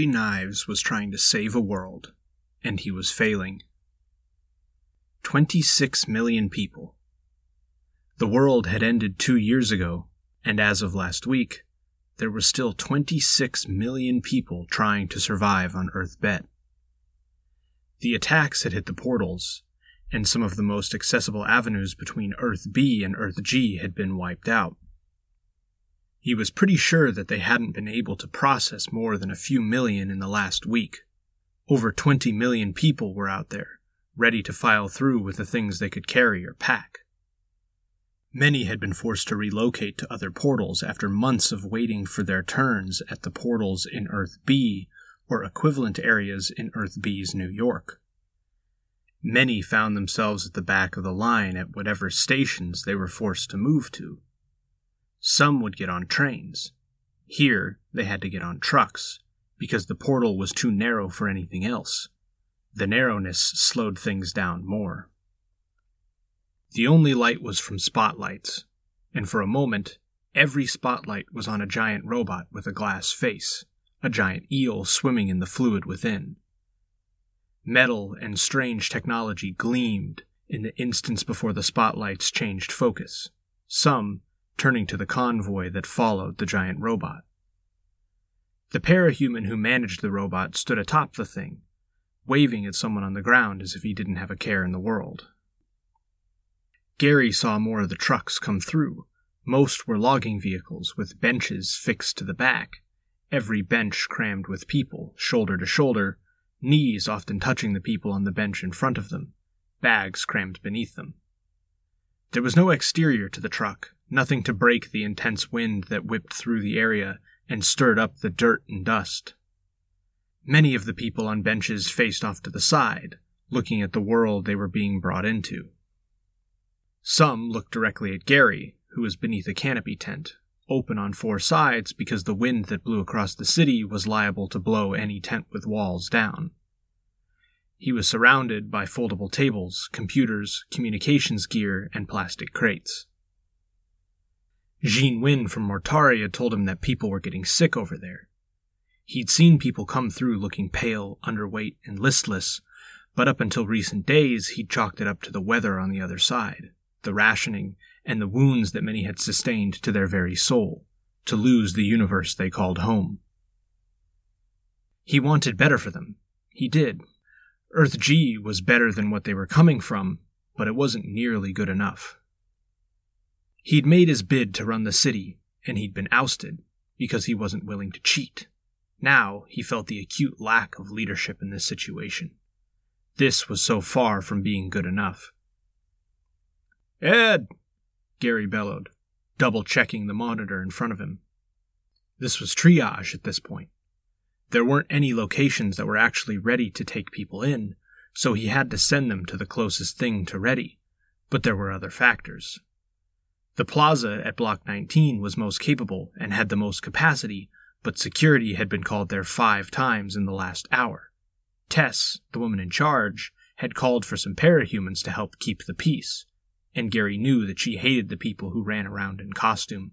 Gary Nieves was trying to save a world, and he was failing. 26 million people. The world had ended two years ago, and as of last week, there were still 26 million people trying to survive on Earth Bet. The attacks had hit the portals, and some of the most accessible avenues between Earth B and Earth G had been wiped out. He was pretty sure that they hadn't been able to process more than a few million in the last week. Over 20 million people were out there, ready to file through with the things they could carry or pack. Many had been forced to relocate to other portals after months of waiting for their turns at the portals in Earth B or equivalent areas in Earth B's New York. Many found themselves at the back of the line at whatever stations they were forced to move to. Some would get on trains. Here, they had to get on trucks, because the portal was too narrow for anything else. The narrowness slowed things down more. The only light was from spotlights, and for a moment, every spotlight was on a giant robot with a glass face, a giant eel swimming in the fluid within. Metal and strange technology gleamed in the instants before the spotlights changed focus. Some turning to the convoy that followed the giant robot. The parahuman who managed the robot stood atop the thing, waving at someone on the ground as if he didn't have a care in the world. Gary saw more of the trucks come through. Most were logging vehicles with benches fixed to the back, every bench crammed with people, shoulder to shoulder, knees often touching the people on the bench in front of them, bags crammed beneath them. There was no exterior to the truck, nothing to break the intense wind that whipped through the area and stirred up the dirt and dust. Many of the people on benches faced off to the side, looking at the world they were being brought into. Some looked directly at Gary, who was beneath a canopy tent, open on four sides because the wind that blew across the city was liable to blow any tent with walls down. He was surrounded by foldable tables, computers, communications gear, and plastic crates. Jeanne Wynn from Mortaria told him that people were getting sick over there. He'd seen people come through looking pale, underweight, and listless, but up until recent days he'd chalked it up to the weather on the other side, the rationing, and the wounds that many had sustained to their very soul, to lose the universe they called home. He wanted better for them. He did. Earth G was better than what they were coming from, but it wasn't nearly good enough. He'd made his bid to run the city, and he'd been ousted because he wasn't willing to cheat. Now he felt the acute lack of leadership in this situation. This was so far from being good enough. Ed! Gary bellowed, double checking the monitor in front of him. This was triage at this point. There weren't any locations that were actually ready to take people in, so he had to send them to the closest thing to ready. But there were other factors. The plaza at Block 19 was most capable and had the most capacity, but security had been called there five times in the last hour. Tess, the woman in charge, had called for some parahumans to help keep the peace, and Gary knew that she hated the people who ran around in costume.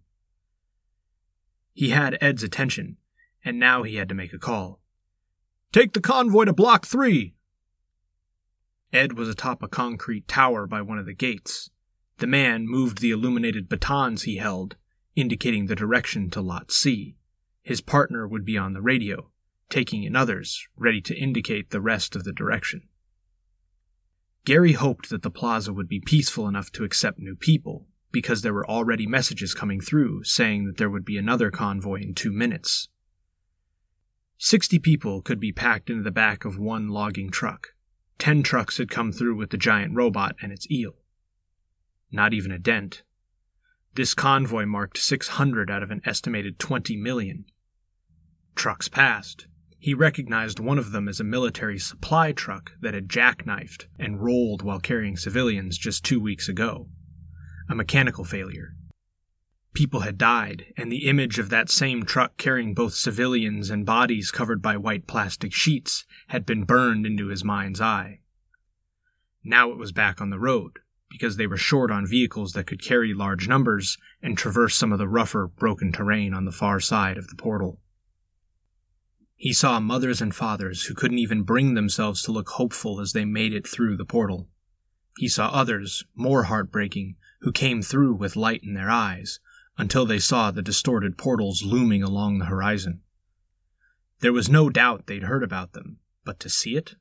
He had Ed's attention, and now he had to make a call. Take the convoy to Block 3! Ed was atop a concrete tower by one of the gates. The man moved the illuminated batons he held, indicating the direction to Lot C. His partner would be on the radio, taking in others, ready to indicate the rest of the direction. Gary hoped that the plaza would be peaceful enough to accept new people, because there were already messages coming through saying that there would be another convoy in two minutes. Sixty people could be packed into the back of one logging truck. Ten trucks had come through with the giant robot and its eel not even a dent. This convoy marked 600 out of an estimated 20 million. Trucks passed. He recognized one of them as a military supply truck that had jackknifed and rolled while carrying civilians just two weeks ago. A mechanical failure. People had died, and the image of that same truck carrying both civilians and bodies covered by white plastic sheets had been burned into his mind's eye. Now it was back on the road, because they were short on vehicles that could carry large numbers and traverse some of the rougher, broken terrain on the far side of the portal. He saw mothers and fathers who couldn't even bring themselves to look hopeful as they made it through the portal. He saw others, more heartbreaking, who came through with light in their eyes, until they saw the distorted portals looming along the horizon. There was no doubt they'd heard about them, but to see it?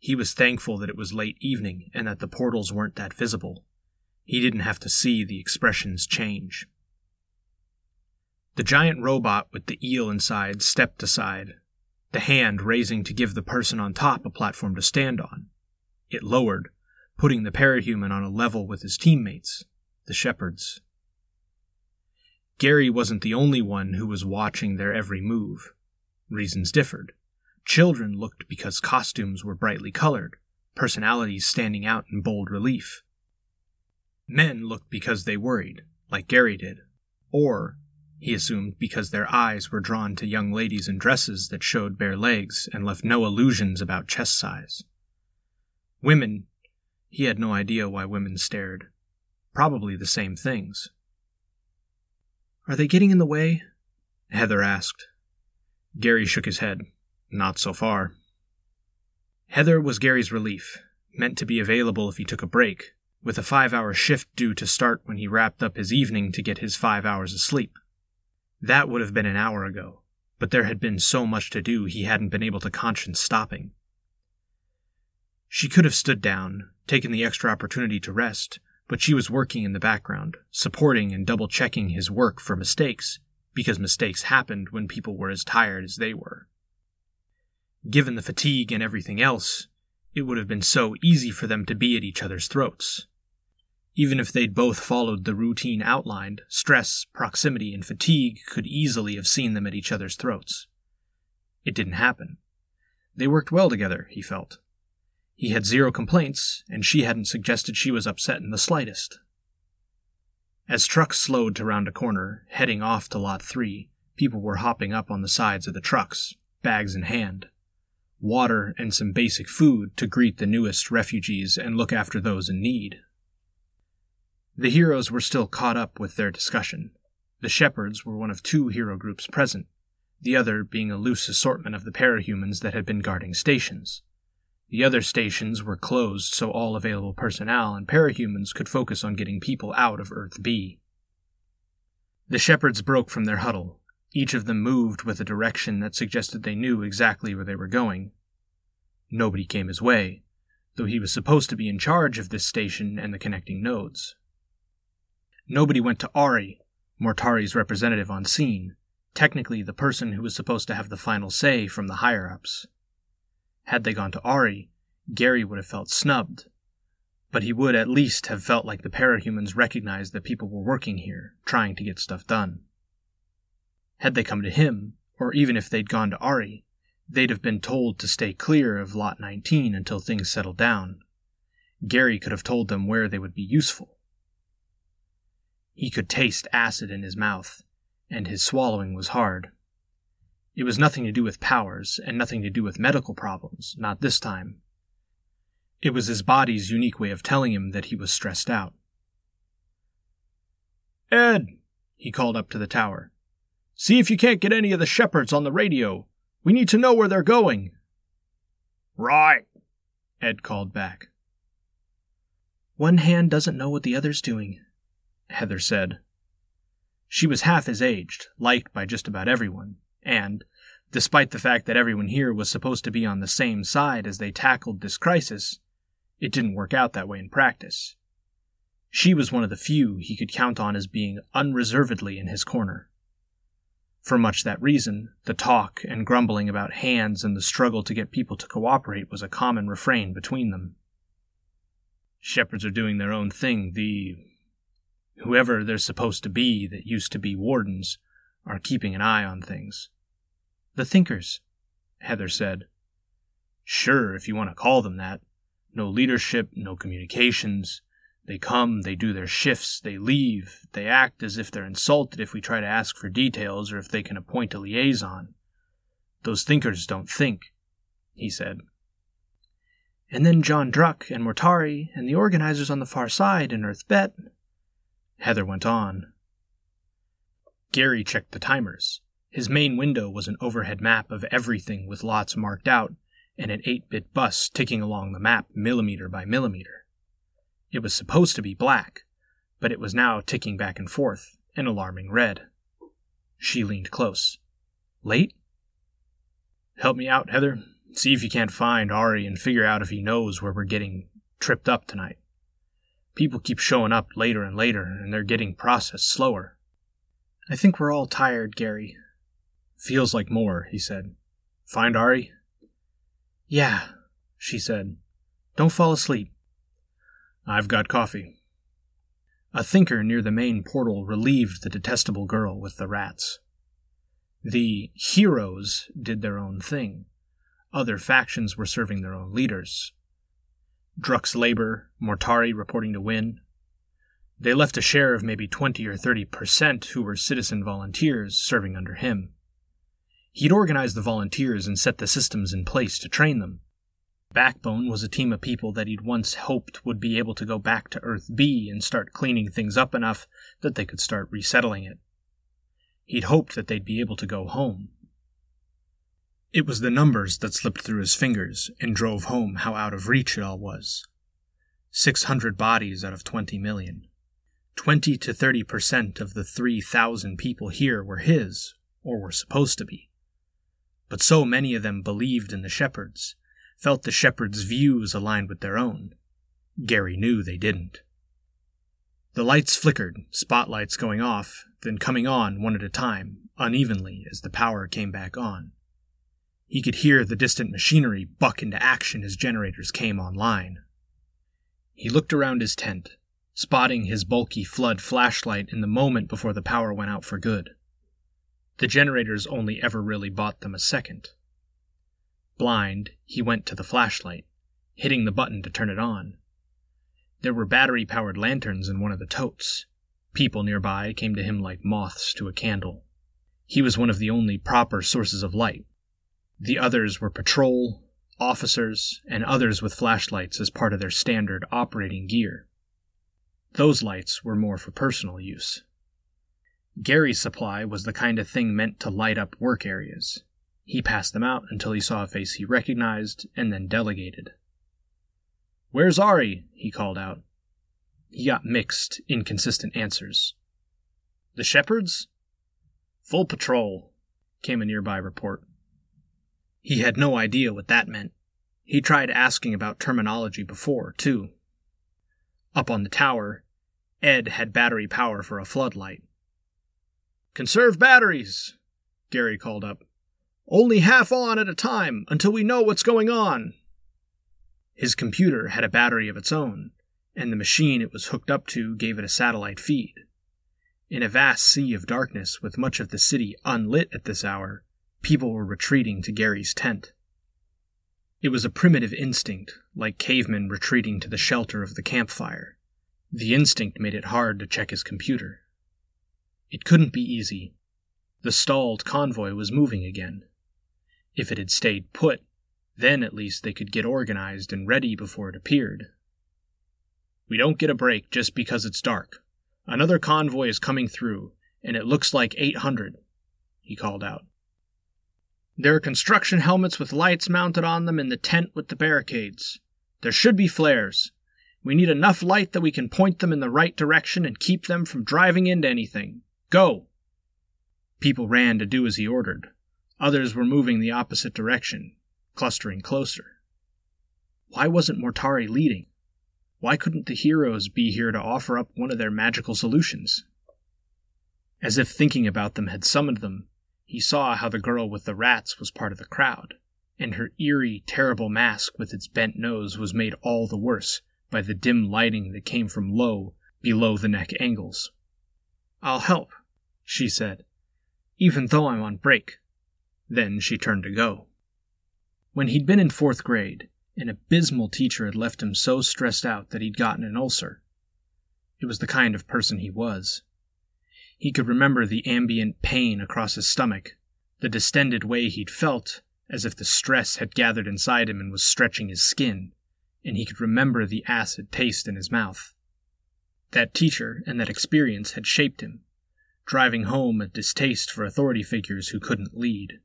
He was thankful that it was late evening and that the portals weren't that visible. He didn't have to see the expressions change. The giant robot with the eel inside stepped aside, the hand raising to give the person on top a platform to stand on. It lowered, putting the parahuman on a level with his teammates, the shepherds. Gary wasn't the only one who was watching their every move. Reasons differed. Children looked because costumes were brightly colored, personalities standing out in bold relief. Men looked because they worried, like Gary did, or, he assumed, because their eyes were drawn to young ladies in dresses that showed bare legs and left no illusions about chest size. Women, he had no idea why women stared. Probably the same things. Are they getting in the way? Heather asked. Gary shook his head. Not so far. Heather was Gary's relief, meant to be available if he took a break, with a five hour shift due to start when he wrapped up his evening to get his five hours of sleep. That would have been an hour ago, but there had been so much to do he hadn't been able to conscience stopping. She could have stood down, taken the extra opportunity to rest, but she was working in the background, supporting and double checking his work for mistakes, because mistakes happened when people were as tired as they were. Given the fatigue and everything else, it would have been so easy for them to be at each other's throats. Even if they'd both followed the routine outlined, stress, proximity, and fatigue could easily have seen them at each other's throats. It didn't happen. They worked well together, he felt. He had zero complaints, and she hadn't suggested she was upset in the slightest. As trucks slowed to round a corner, heading off to Lot 3, people were hopping up on the sides of the trucks, bags in hand water, and some basic food to greet the newest refugees and look after those in need. The heroes were still caught up with their discussion. The shepherds were one of two hero groups present, the other being a loose assortment of the parahumans that had been guarding stations. The other stations were closed so all available personnel and parahumans could focus on getting people out of Earth B. The shepherds broke from their huddle, each of them moved with a direction that suggested they knew exactly where they were going. Nobody came his way, though he was supposed to be in charge of this station and the connecting nodes. Nobody went to Ari, Mortari's representative on scene, technically the person who was supposed to have the final say from the higher ups. Had they gone to Ari, Gary would have felt snubbed, but he would at least have felt like the parahumans recognized that people were working here, trying to get stuff done. Had they come to him, or even if they'd gone to Ari, they'd have been told to stay clear of Lot 19 until things settled down. Gary could have told them where they would be useful. He could taste acid in his mouth, and his swallowing was hard. It was nothing to do with powers, and nothing to do with medical problems, not this time. It was his body's unique way of telling him that he was stressed out. Ed, he called up to the tower. See if you can't get any of the shepherds on the radio. We need to know where they're going. Right, Ed called back. One hand doesn't know what the other's doing, Heather said. She was half his age, liked by just about everyone, and, despite the fact that everyone here was supposed to be on the same side as they tackled this crisis, it didn't work out that way in practice. She was one of the few he could count on as being unreservedly in his corner. For much that reason, the talk and grumbling about hands and the struggle to get people to cooperate was a common refrain between them. Shepherds are doing their own thing. The. Whoever they're supposed to be that used to be wardens are keeping an eye on things. The Thinkers, Heather said. Sure, if you want to call them that. No leadership, no communications. They come, they do their shifts, they leave, they act as if they're insulted if we try to ask for details or if they can appoint a liaison. Those thinkers don't think, he said. And then John Druck and Mortari and the organizers on the far side in Earth Bet. Heather went on. Gary checked the timers. His main window was an overhead map of everything with lots marked out, and an 8 bit bus ticking along the map millimeter by millimeter. It was supposed to be black, but it was now ticking back and forth, an alarming red. She leaned close. Late? Help me out, Heather. See if you can't find Ari and figure out if he knows where we're getting tripped up tonight. People keep showing up later and later, and they're getting processed slower. I think we're all tired, Gary. Feels like more, he said. Find Ari? Yeah, she said. Don't fall asleep. I've got coffee. A thinker near the main portal relieved the detestable girl with the rats. The heroes did their own thing. Other factions were serving their own leaders. Druck's Labor, Mortari reporting to Wynn. They left a share of maybe 20 or 30 percent who were citizen volunteers serving under him. He'd organized the volunteers and set the systems in place to train them. Backbone was a team of people that he'd once hoped would be able to go back to Earth B and start cleaning things up enough that they could start resettling it. He'd hoped that they'd be able to go home. It was the numbers that slipped through his fingers and drove home how out of reach it all was. 600 bodies out of 20 million. 20 to 30 percent of the 3,000 people here were his, or were supposed to be. But so many of them believed in the shepherds, felt the shepherds' views aligned with their own. Gary knew they didn't. The lights flickered, spotlights going off, then coming on one at a time, unevenly, as the power came back on. He could hear the distant machinery buck into action as generators came online. He looked around his tent, spotting his bulky flood flashlight in the moment before the power went out for good. The generators only ever really bought them a second. Blind, he went to the flashlight, hitting the button to turn it on. There were battery powered lanterns in one of the totes. People nearby came to him like moths to a candle. He was one of the only proper sources of light. The others were patrol, officers, and others with flashlights as part of their standard operating gear. Those lights were more for personal use. Gary's supply was the kind of thing meant to light up work areas. He passed them out until he saw a face he recognized and then delegated. Where's Ari? he called out. He got mixed, inconsistent answers. The shepherds? Full patrol, came a nearby report. He had no idea what that meant. He tried asking about terminology before, too. Up on the tower, Ed had battery power for a floodlight. Conserve batteries, Gary called up. Only half on at a time until we know what's going on. His computer had a battery of its own, and the machine it was hooked up to gave it a satellite feed. In a vast sea of darkness, with much of the city unlit at this hour, people were retreating to Gary's tent. It was a primitive instinct, like cavemen retreating to the shelter of the campfire. The instinct made it hard to check his computer. It couldn't be easy. The stalled convoy was moving again. If it had stayed put, then at least they could get organized and ready before it appeared. We don't get a break just because it's dark. Another convoy is coming through, and it looks like 800, he called out. There are construction helmets with lights mounted on them in the tent with the barricades. There should be flares. We need enough light that we can point them in the right direction and keep them from driving into anything. Go! People ran to do as he ordered. Others were moving the opposite direction, clustering closer. Why wasn't Mortari leading? Why couldn't the heroes be here to offer up one of their magical solutions? As if thinking about them had summoned them, he saw how the girl with the rats was part of the crowd, and her eerie, terrible mask with its bent nose was made all the worse by the dim lighting that came from low, below the neck angles. I'll help, she said, even though I'm on break. Then she turned to go. When he'd been in fourth grade, an abysmal teacher had left him so stressed out that he'd gotten an ulcer. It was the kind of person he was. He could remember the ambient pain across his stomach, the distended way he'd felt, as if the stress had gathered inside him and was stretching his skin, and he could remember the acid taste in his mouth. That teacher and that experience had shaped him, driving home a distaste for authority figures who couldn't lead.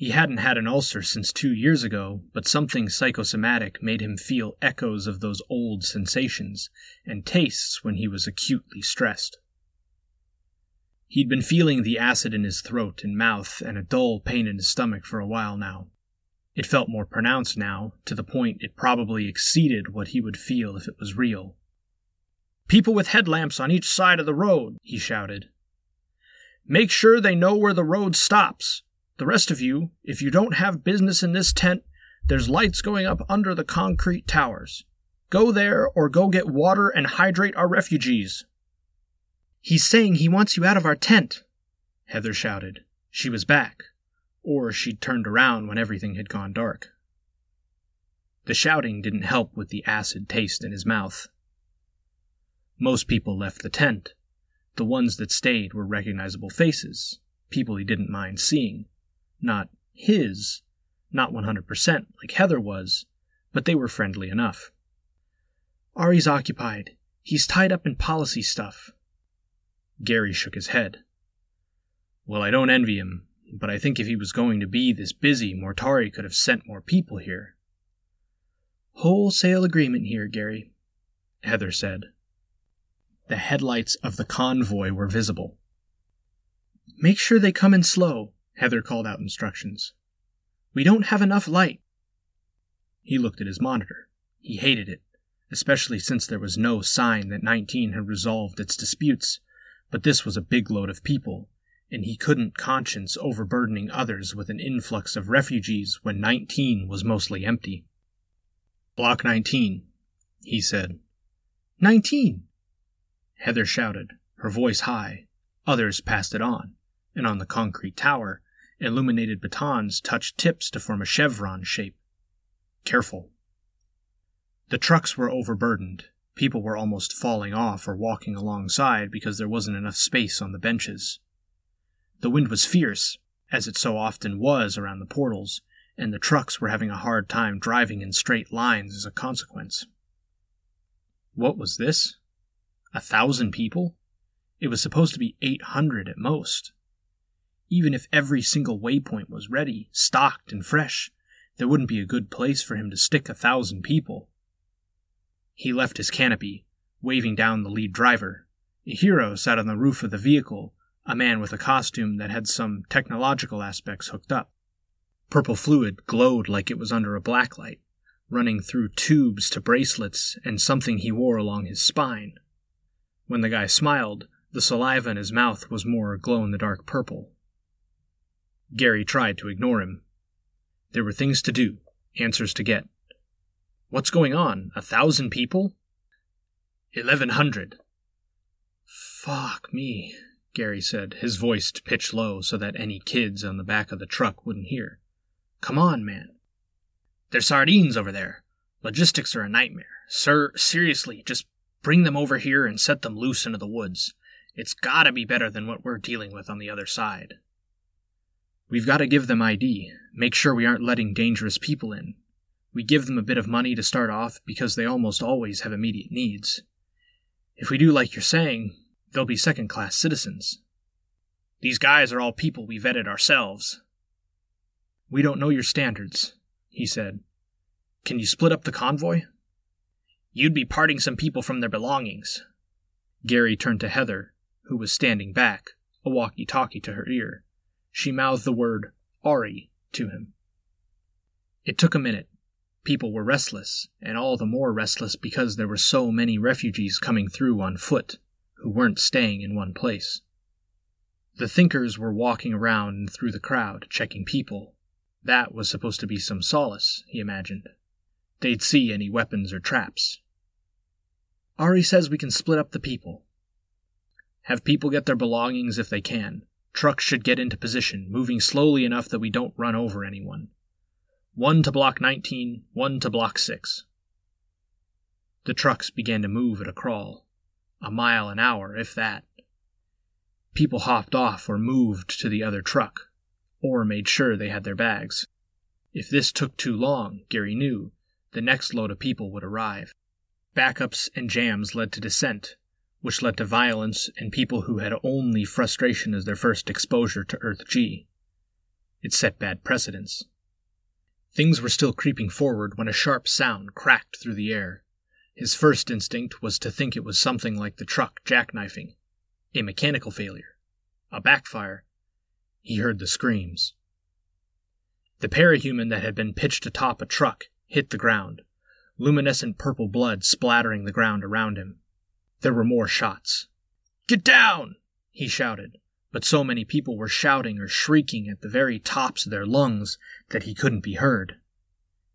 He hadn't had an ulcer since two years ago, but something psychosomatic made him feel echoes of those old sensations and tastes when he was acutely stressed. He'd been feeling the acid in his throat and mouth and a dull pain in his stomach for a while now. It felt more pronounced now, to the point it probably exceeded what he would feel if it was real. People with headlamps on each side of the road, he shouted. Make sure they know where the road stops. The rest of you, if you don't have business in this tent, there's lights going up under the concrete towers. Go there or go get water and hydrate our refugees. He's saying he wants you out of our tent, Heather shouted. She was back, or she'd turned around when everything had gone dark. The shouting didn't help with the acid taste in his mouth. Most people left the tent. The ones that stayed were recognizable faces, people he didn't mind seeing not his, not 100% like Heather was, but they were friendly enough. Ari's occupied. He's tied up in policy stuff. Gary shook his head. Well, I don't envy him, but I think if he was going to be this busy, Mortari could have sent more people here. Wholesale agreement here, Gary, Heather said. The headlights of the convoy were visible. Make sure they come in slow. Heather called out instructions. We don't have enough light. He looked at his monitor. He hated it, especially since there was no sign that 19 had resolved its disputes, but this was a big load of people, and he couldn't conscience overburdening others with an influx of refugees when 19 was mostly empty. Block 19, he said. 19! Heather shouted, her voice high. Others passed it on, and on the concrete tower, Illuminated batons touched tips to form a chevron shape. Careful. The trucks were overburdened. People were almost falling off or walking alongside because there wasn't enough space on the benches. The wind was fierce, as it so often was around the portals, and the trucks were having a hard time driving in straight lines as a consequence. What was this? A thousand people? It was supposed to be eight hundred at most. Even if every single waypoint was ready, stocked, and fresh, there wouldn't be a good place for him to stick a thousand people. He left his canopy, waving down the lead driver. A hero sat on the roof of the vehicle, a man with a costume that had some technological aspects hooked up. Purple fluid glowed like it was under a blacklight, running through tubes to bracelets and something he wore along his spine. When the guy smiled, the saliva in his mouth was more glow in the dark purple. Gary tried to ignore him. There were things to do, answers to get. What's going on? A thousand people? Eleven hundred. Fuck me, Gary said, his voice pitched low so that any kids on the back of the truck wouldn't hear. Come on, man. They're sardines over there. Logistics are a nightmare. Sir, seriously, just bring them over here and set them loose into the woods. It's gotta be better than what we're dealing with on the other side. We've got to give them ID, make sure we aren't letting dangerous people in. We give them a bit of money to start off because they almost always have immediate needs. If we do like you're saying, they'll be second class citizens. These guys are all people we vetted ourselves. We don't know your standards, he said. Can you split up the convoy? You'd be parting some people from their belongings. Gary turned to Heather, who was standing back, a walkie talkie to her ear. She mouthed the word Ari to him. It took a minute. People were restless, and all the more restless because there were so many refugees coming through on foot who weren't staying in one place. The thinkers were walking around and through the crowd, checking people. That was supposed to be some solace, he imagined. They'd see any weapons or traps. Ari says we can split up the people. Have people get their belongings if they can. Trucks should get into position, moving slowly enough that we don't run over anyone. One to block 19, one to block 6. The trucks began to move at a crawl, a mile an hour, if that. People hopped off or moved to the other truck, or made sure they had their bags. If this took too long, Gary knew, the next load of people would arrive. Backups and jams led to dissent, which led to violence and people who had only frustration as their first exposure to Earth G. It set bad precedents. Things were still creeping forward when a sharp sound cracked through the air. His first instinct was to think it was something like the truck jackknifing, a mechanical failure, a backfire. He heard the screams. The parahuman that had been pitched atop a truck hit the ground, luminescent purple blood splattering the ground around him. There were more shots. Get down! he shouted, but so many people were shouting or shrieking at the very tops of their lungs that he couldn't be heard.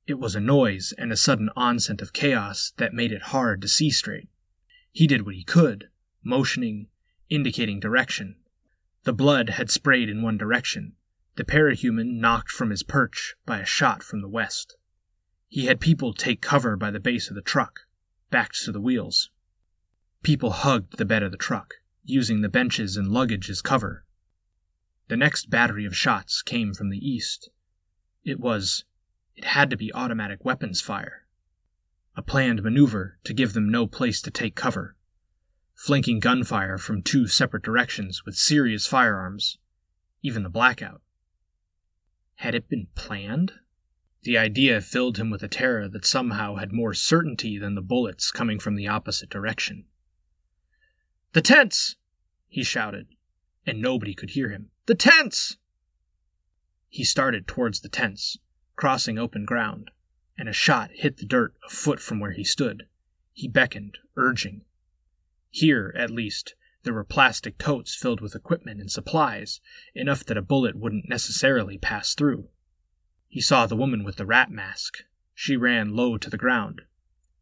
It was a noise and a sudden onset of chaos that made it hard to see straight. He did what he could, motioning, indicating direction. The blood had sprayed in one direction, the parahuman knocked from his perch by a shot from the west. He had people take cover by the base of the truck, backed to the wheels. People hugged the bed of the truck, using the benches and luggage as cover. The next battery of shots came from the east. It was, it had to be automatic weapons fire. A planned maneuver to give them no place to take cover. Flanking gunfire from two separate directions with serious firearms, even the blackout. Had it been planned? The idea filled him with a terror that somehow had more certainty than the bullets coming from the opposite direction. The tents! he shouted, and nobody could hear him. The tents! He started towards the tents, crossing open ground, and a shot hit the dirt a foot from where he stood. He beckoned, urging. Here, at least, there were plastic totes filled with equipment and supplies, enough that a bullet wouldn't necessarily pass through. He saw the woman with the rat mask. She ran low to the ground,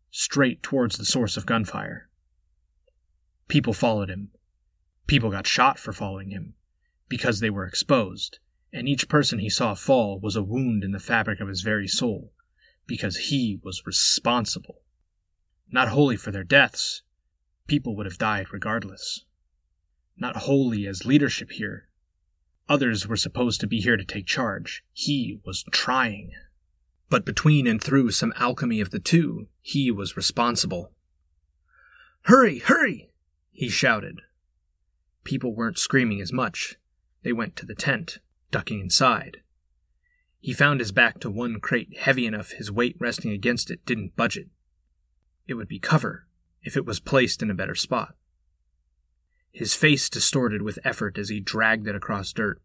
straight towards the source of gunfire. People followed him. People got shot for following him, because they were exposed, and each person he saw fall was a wound in the fabric of his very soul, because he was responsible. Not wholly for their deaths, people would have died regardless. Not wholly as leadership here, Others were supposed to be here to take charge. He was trying. But between and through some alchemy of the two, he was responsible. Hurry, hurry! He shouted. People weren't screaming as much. They went to the tent, ducking inside. He found his back to one crate heavy enough his weight resting against it didn't budge it. It would be cover if it was placed in a better spot his face distorted with effort as he dragged it across dirt.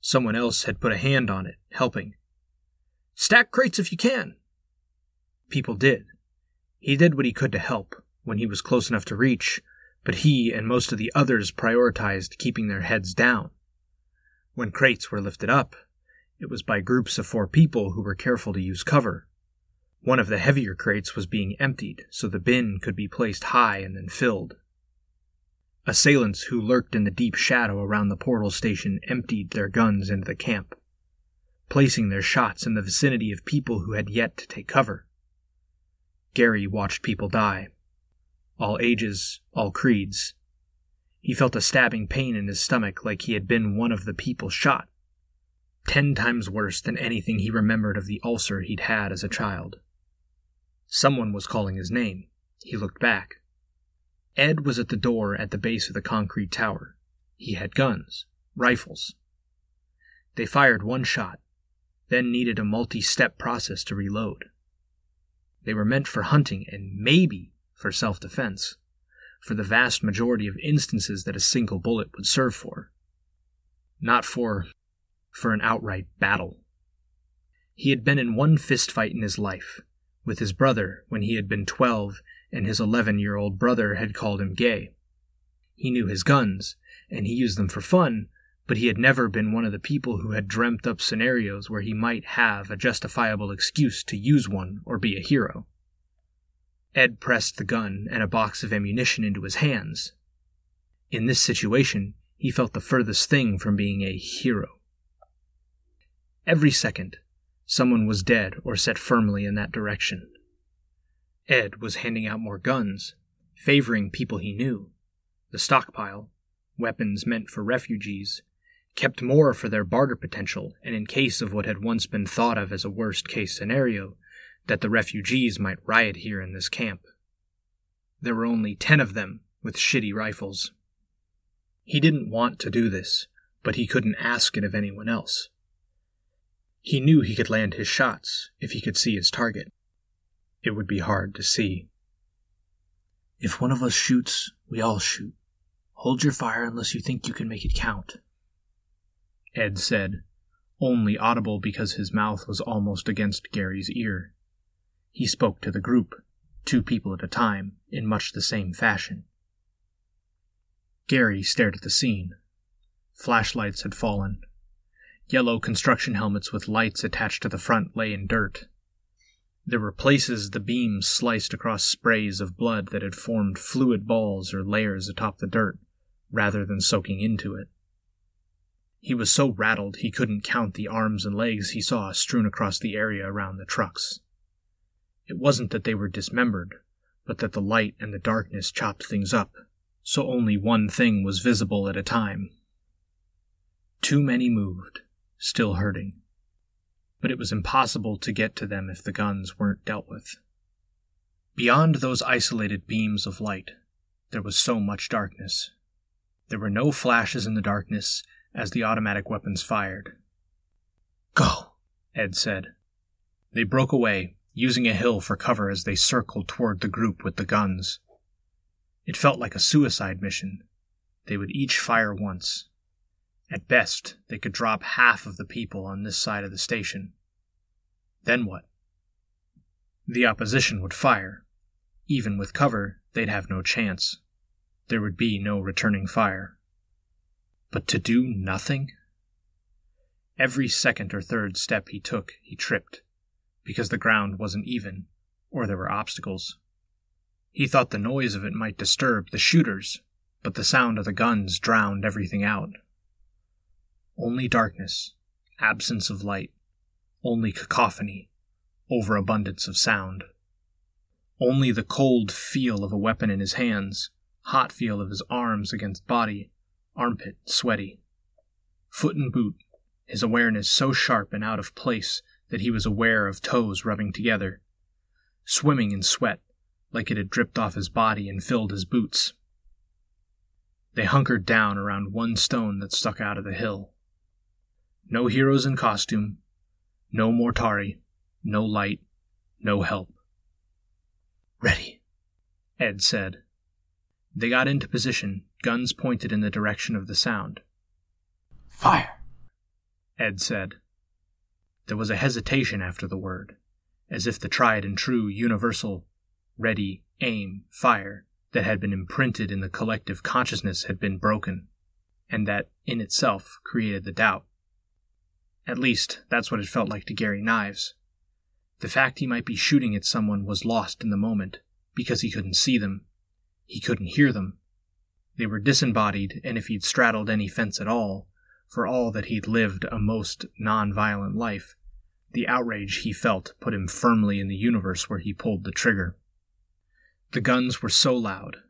Someone else had put a hand on it, helping. Stack crates if you can. People did. He did what he could to help when he was close enough to reach, but he and most of the others prioritized keeping their heads down. When crates were lifted up, it was by groups of four people who were careful to use cover. One of the heavier crates was being emptied so the bin could be placed high and then filled. Assailants who lurked in the deep shadow around the portal station emptied their guns into the camp, placing their shots in the vicinity of people who had yet to take cover. Gary watched people die. All ages, all creeds. He felt a stabbing pain in his stomach like he had been one of the people shot. Ten times worse than anything he remembered of the ulcer he'd had as a child. Someone was calling his name. He looked back. Ed was at the door at the base of the concrete tower. He had guns, rifles. They fired one shot, then needed a multi step process to reload. They were meant for hunting and maybe for self defense, for the vast majority of instances that a single bullet would serve for. Not for. for an outright battle. He had been in one fistfight in his life, with his brother when he had been twelve and his 11 year old brother had called him gay. He knew his guns, and he used them for fun, but he had never been one of the people who had dreamt up scenarios where he might have a justifiable excuse to use one or be a hero. Ed pressed the gun and a box of ammunition into his hands. In this situation, he felt the furthest thing from being a hero. Every second, someone was dead or set firmly in that direction. Ed was handing out more guns, favoring people he knew. The stockpile, weapons meant for refugees, kept more for their barter potential and in case of what had once been thought of as a worst case scenario, that the refugees might riot here in this camp. There were only ten of them with shitty rifles. He didn't want to do this, but he couldn't ask it of anyone else. He knew he could land his shots if he could see his target. It would be hard to see. If one of us shoots, we all shoot. Hold your fire unless you think you can make it count. Ed said, only audible because his mouth was almost against Gary's ear. He spoke to the group, two people at a time, in much the same fashion. Gary stared at the scene. Flashlights had fallen. Yellow construction helmets with lights attached to the front lay in dirt. There were places the beams sliced across sprays of blood that had formed fluid balls or layers atop the dirt, rather than soaking into it. He was so rattled he couldn't count the arms and legs he saw strewn across the area around the trucks. It wasn't that they were dismembered, but that the light and the darkness chopped things up, so only one thing was visible at a time. Too many moved, still hurting. But it was impossible to get to them if the guns weren't dealt with. Beyond those isolated beams of light, there was so much darkness. There were no flashes in the darkness, as the automatic weapons fired. Go, Ed said. They broke away, using a hill for cover as they circled toward the group with the guns. It felt like a suicide mission. They would each fire once. At best, they could drop half of the people on this side of the station. Then what? The opposition would fire. Even with cover, they'd have no chance. There would be no returning fire. But to do nothing? Every second or third step he took, he tripped, because the ground wasn't even, or there were obstacles. He thought the noise of it might disturb the shooters, but the sound of the guns drowned everything out. Only darkness, absence of light, only cacophony, overabundance of sound. Only the cold feel of a weapon in his hands, hot feel of his arms against body, armpit sweaty. Foot and boot, his awareness so sharp and out of place that he was aware of toes rubbing together. Swimming in sweat, like it had dripped off his body and filled his boots. They hunkered down around one stone that stuck out of the hill. No heroes in costume, no Mortari, no light, no help. Ready, Ed said. They got into position, guns pointed in the direction of the sound. Fire, Ed said. There was a hesitation after the word, as if the tried and true universal ready, aim, fire that had been imprinted in the collective consciousness had been broken, and that in itself created the doubt. At least, that's what it felt like to Gary Nieves. The fact he might be shooting at someone was lost in the moment, because he couldn't see them, he couldn't hear them. They were disembodied, and if he'd straddled any fence at all, for all that he'd lived a most non-violent life, the outrage he felt put him firmly in the universe where he pulled the trigger. The guns were so loud,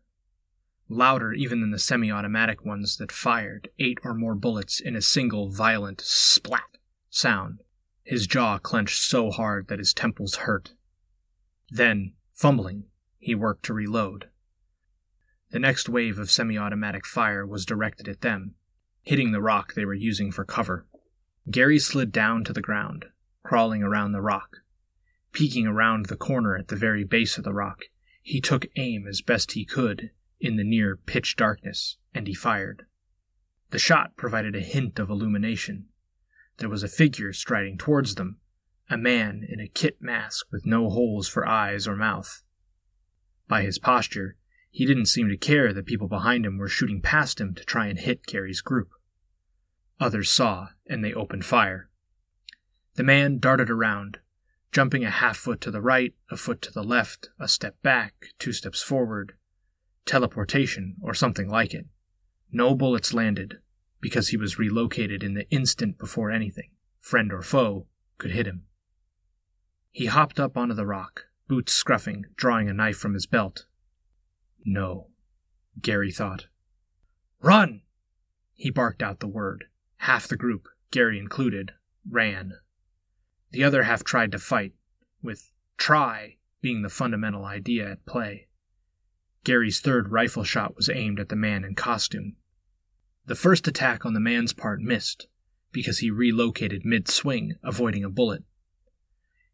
louder even than the semi automatic ones that fired eight or more bullets in a single violent splat sound. His jaw clenched so hard that his temples hurt. Then, fumbling, he worked to reload. The next wave of semi automatic fire was directed at them, hitting the rock they were using for cover. Gary slid down to the ground, crawling around the rock. Peeking around the corner at the very base of the rock, he took aim as best he could in the near pitch darkness, and he fired. The shot provided a hint of illumination. There was a figure striding towards them, a man in a kit mask with no holes for eyes or mouth. By his posture, he didn't seem to care that people behind him were shooting past him to try and hit Gary's group. Others saw, and they opened fire. The man darted around, jumping a half foot to the right, a foot to the left, a step back, two steps forward. Teleportation, or something like it. No bullets landed, because he was relocated in the instant before anything, friend or foe, could hit him. He hopped up onto the rock, boots scruffing, drawing a knife from his belt. No, Gary thought. Run! He barked out the word. Half the group, Gary included, ran. The other half tried to fight, with try being the fundamental idea at play. Gary's third rifle shot was aimed at the man in costume. The first attack on the man's part missed, because he relocated mid swing, avoiding a bullet.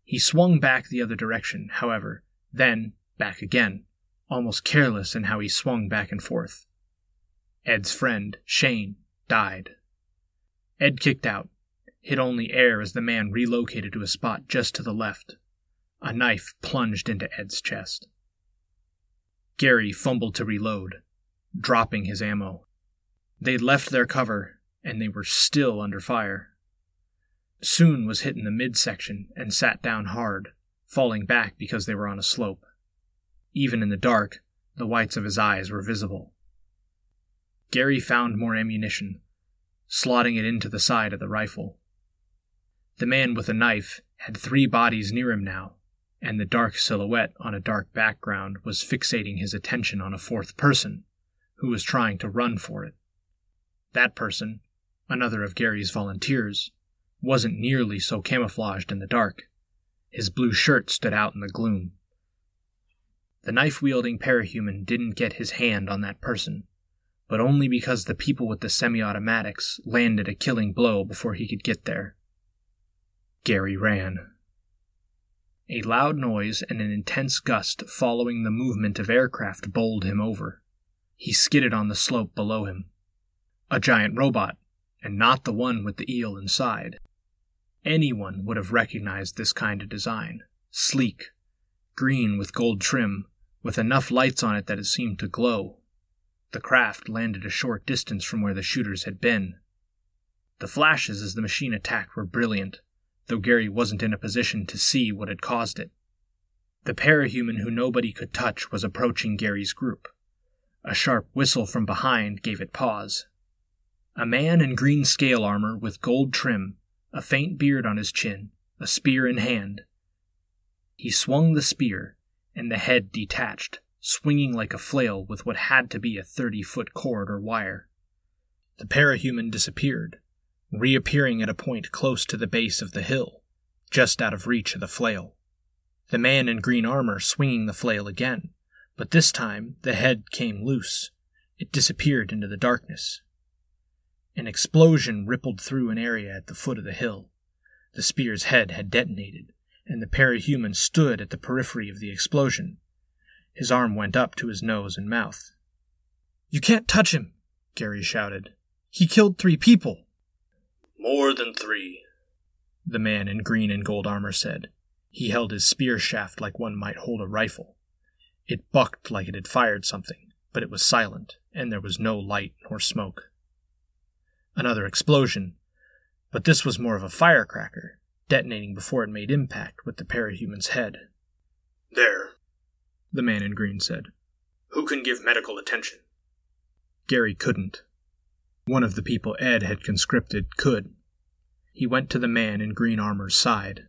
He swung back the other direction, however, then back again, almost careless in how he swung back and forth. Ed's friend, Shane, died. Ed kicked out, hit only air as the man relocated to a spot just to the left. A knife plunged into Ed's chest. Gary fumbled to reload, dropping his ammo. They'd left their cover, and they were still under fire. Soon was hit in the midsection and sat down hard, falling back because they were on a slope. Even in the dark, the whites of his eyes were visible. Gary found more ammunition, slotting it into the side of the rifle. The man with the knife had three bodies near him now, and the dark silhouette on a dark background was fixating his attention on a fourth person, who was trying to run for it. That person, another of Gary's volunteers, wasn't nearly so camouflaged in the dark. His blue shirt stood out in the gloom. The knife wielding parahuman didn't get his hand on that person, but only because the people with the semi automatics landed a killing blow before he could get there. Gary ran. A loud noise and an intense gust following the movement of aircraft bowled him over. He skidded on the slope below him. A giant robot, and not the one with the eel inside. Anyone would have recognized this kind of design. Sleek, green with gold trim, with enough lights on it that it seemed to glow. The craft landed a short distance from where the shooters had been. The flashes as the machine attacked were brilliant, though Gary wasn't in a position to see what had caused it. The parahuman who nobody could touch was approaching Gary's group. A sharp whistle from behind gave it pause. A man in green scale armor with gold trim, a faint beard on his chin, a spear in hand. He swung the spear, and the head detached, swinging like a flail with what had to be a thirty foot cord or wire. The parahuman disappeared, reappearing at a point close to the base of the hill, just out of reach of the flail. The man in green armor swinging the flail again, but this time the head came loose. It disappeared into the darkness. An explosion rippled through an area at the foot of the hill. The spear's head had detonated, and the parahuman stood at the periphery of the explosion. His arm went up to his nose and mouth. You can't touch him, Gary shouted. He killed three people. More than three, the man in green and gold armor said. He held his spear shaft like one might hold a rifle. It bucked like it had fired something, but it was silent, and there was no light nor smoke. Another explosion, but this was more of a firecracker, detonating before it made impact with the parahuman's head. There, the man in green said. Who can give medical attention? Gary couldn't. One of the people Ed had conscripted could. He went to the man in green armor's side.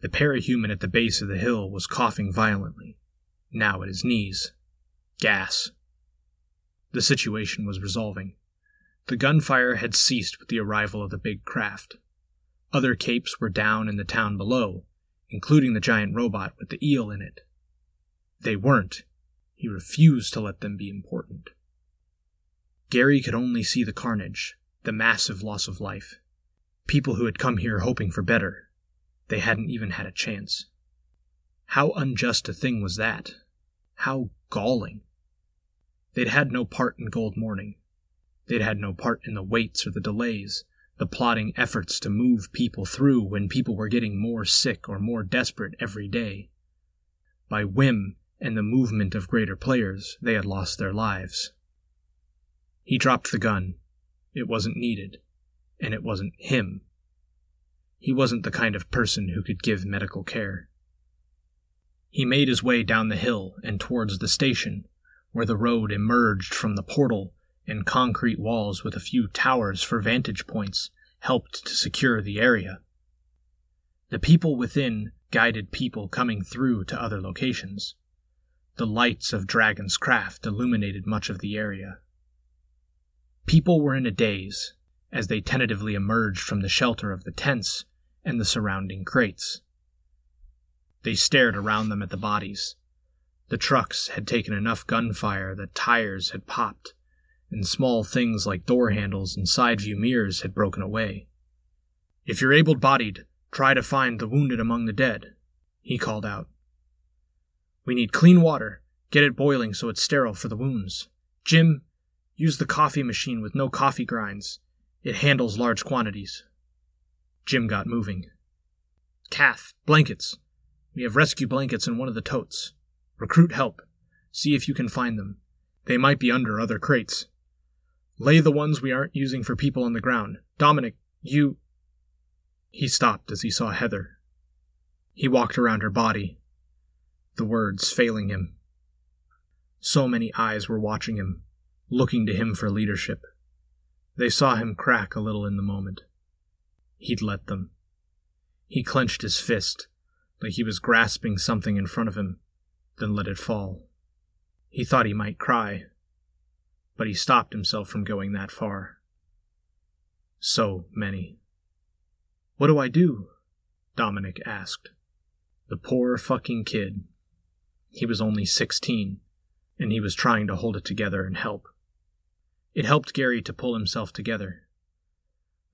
The parahuman at the base of the hill was coughing violently, now at his knees. Gas. The situation was resolving. The gunfire had ceased with the arrival of the big craft. Other capes were down in the town below, including the giant robot with the eel in it. They weren't. He refused to let them be important. Gary could only see the carnage, the massive loss of life. People who had come here hoping for better. They hadn't even had a chance. How unjust a thing was that? How galling. They'd had no part in Gold Morning. They'd had no part in the waits or the delays, the plotting efforts to move people through when people were getting more sick or more desperate every day. By whim and the movement of greater players, they had lost their lives. He dropped the gun. It wasn't needed, and it wasn't him. He wasn't the kind of person who could give medical care. He made his way down the hill and towards the station, where the road emerged from the portal and concrete walls with a few towers for vantage points helped to secure the area. The people within guided people coming through to other locations. The lights of Dragon's craft illuminated much of the area. People were in a daze as they tentatively emerged from the shelter of the tents and the surrounding crates. They stared around them at the bodies. The trucks had taken enough gunfire that tires had popped, and small things like door handles and side view mirrors had broken away. If you're able bodied, try to find the wounded among the dead, he called out. We need clean water. Get it boiling so it's sterile for the wounds. Jim, use the coffee machine with no coffee grinds. It handles large quantities. Jim got moving. Kath, blankets. We have rescue blankets in one of the totes. Recruit help. See if you can find them. They might be under other crates. Lay the ones we aren't using for people on the ground. Dominic, you. He stopped as he saw Heather. He walked around her body, the words failing him. So many eyes were watching him, looking to him for leadership. They saw him crack a little in the moment. He'd let them. He clenched his fist, like he was grasping something in front of him, then let it fall. He thought he might cry, but he stopped himself from going that far. So many. What do I do? Dominic asked. The poor fucking kid. He was only sixteen, and he was trying to hold it together and help. It helped Gary to pull himself together.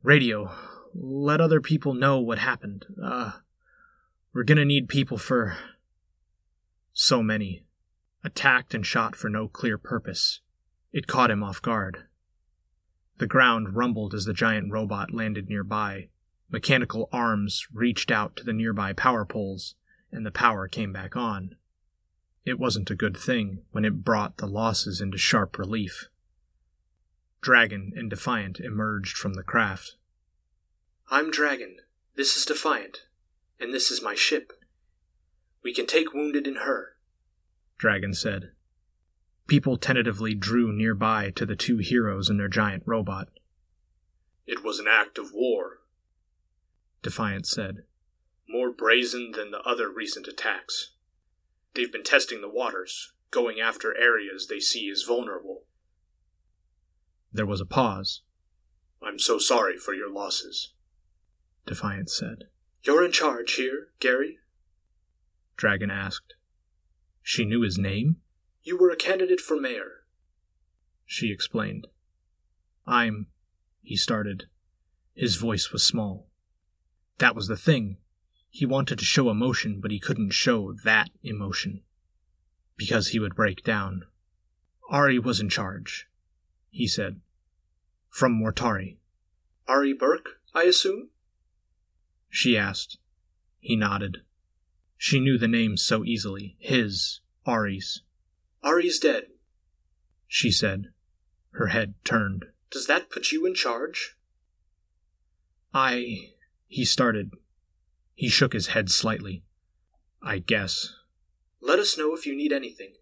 Radio, let other people know what happened. Uh, we're gonna need people for. So many. Attacked and shot for no clear purpose. It caught him off guard. The ground rumbled as the giant robot landed nearby. Mechanical arms reached out to the nearby power poles, and the power came back on. It wasn't a good thing when it brought the losses into sharp relief. Dragon and Defiant emerged from the craft. I'm Dragon. This is Defiant. And this is my ship. We can take wounded in her. Dragon said. People tentatively drew nearby to the two heroes and their giant robot. It was an act of war, Defiant said. More brazen than the other recent attacks. They've been testing the waters, going after areas they see as vulnerable. There was a pause. I'm so sorry for your losses, Defiant said. You're in charge here, Gary? Dragon asked. She knew his name? You were a candidate for mayor. She explained. I'm. He started. His voice was small. That was the thing. He wanted to show emotion, but he couldn't show that emotion. Because he would break down. Ari was in charge, he said. From Mortari. Ari Burke, I assume? She asked. He nodded. She knew the name so easily. His, Ari's. Ari's dead, she said. Her head turned. Does that put you in charge? I. He started. He shook his head slightly. I guess. Let us know if you need anything.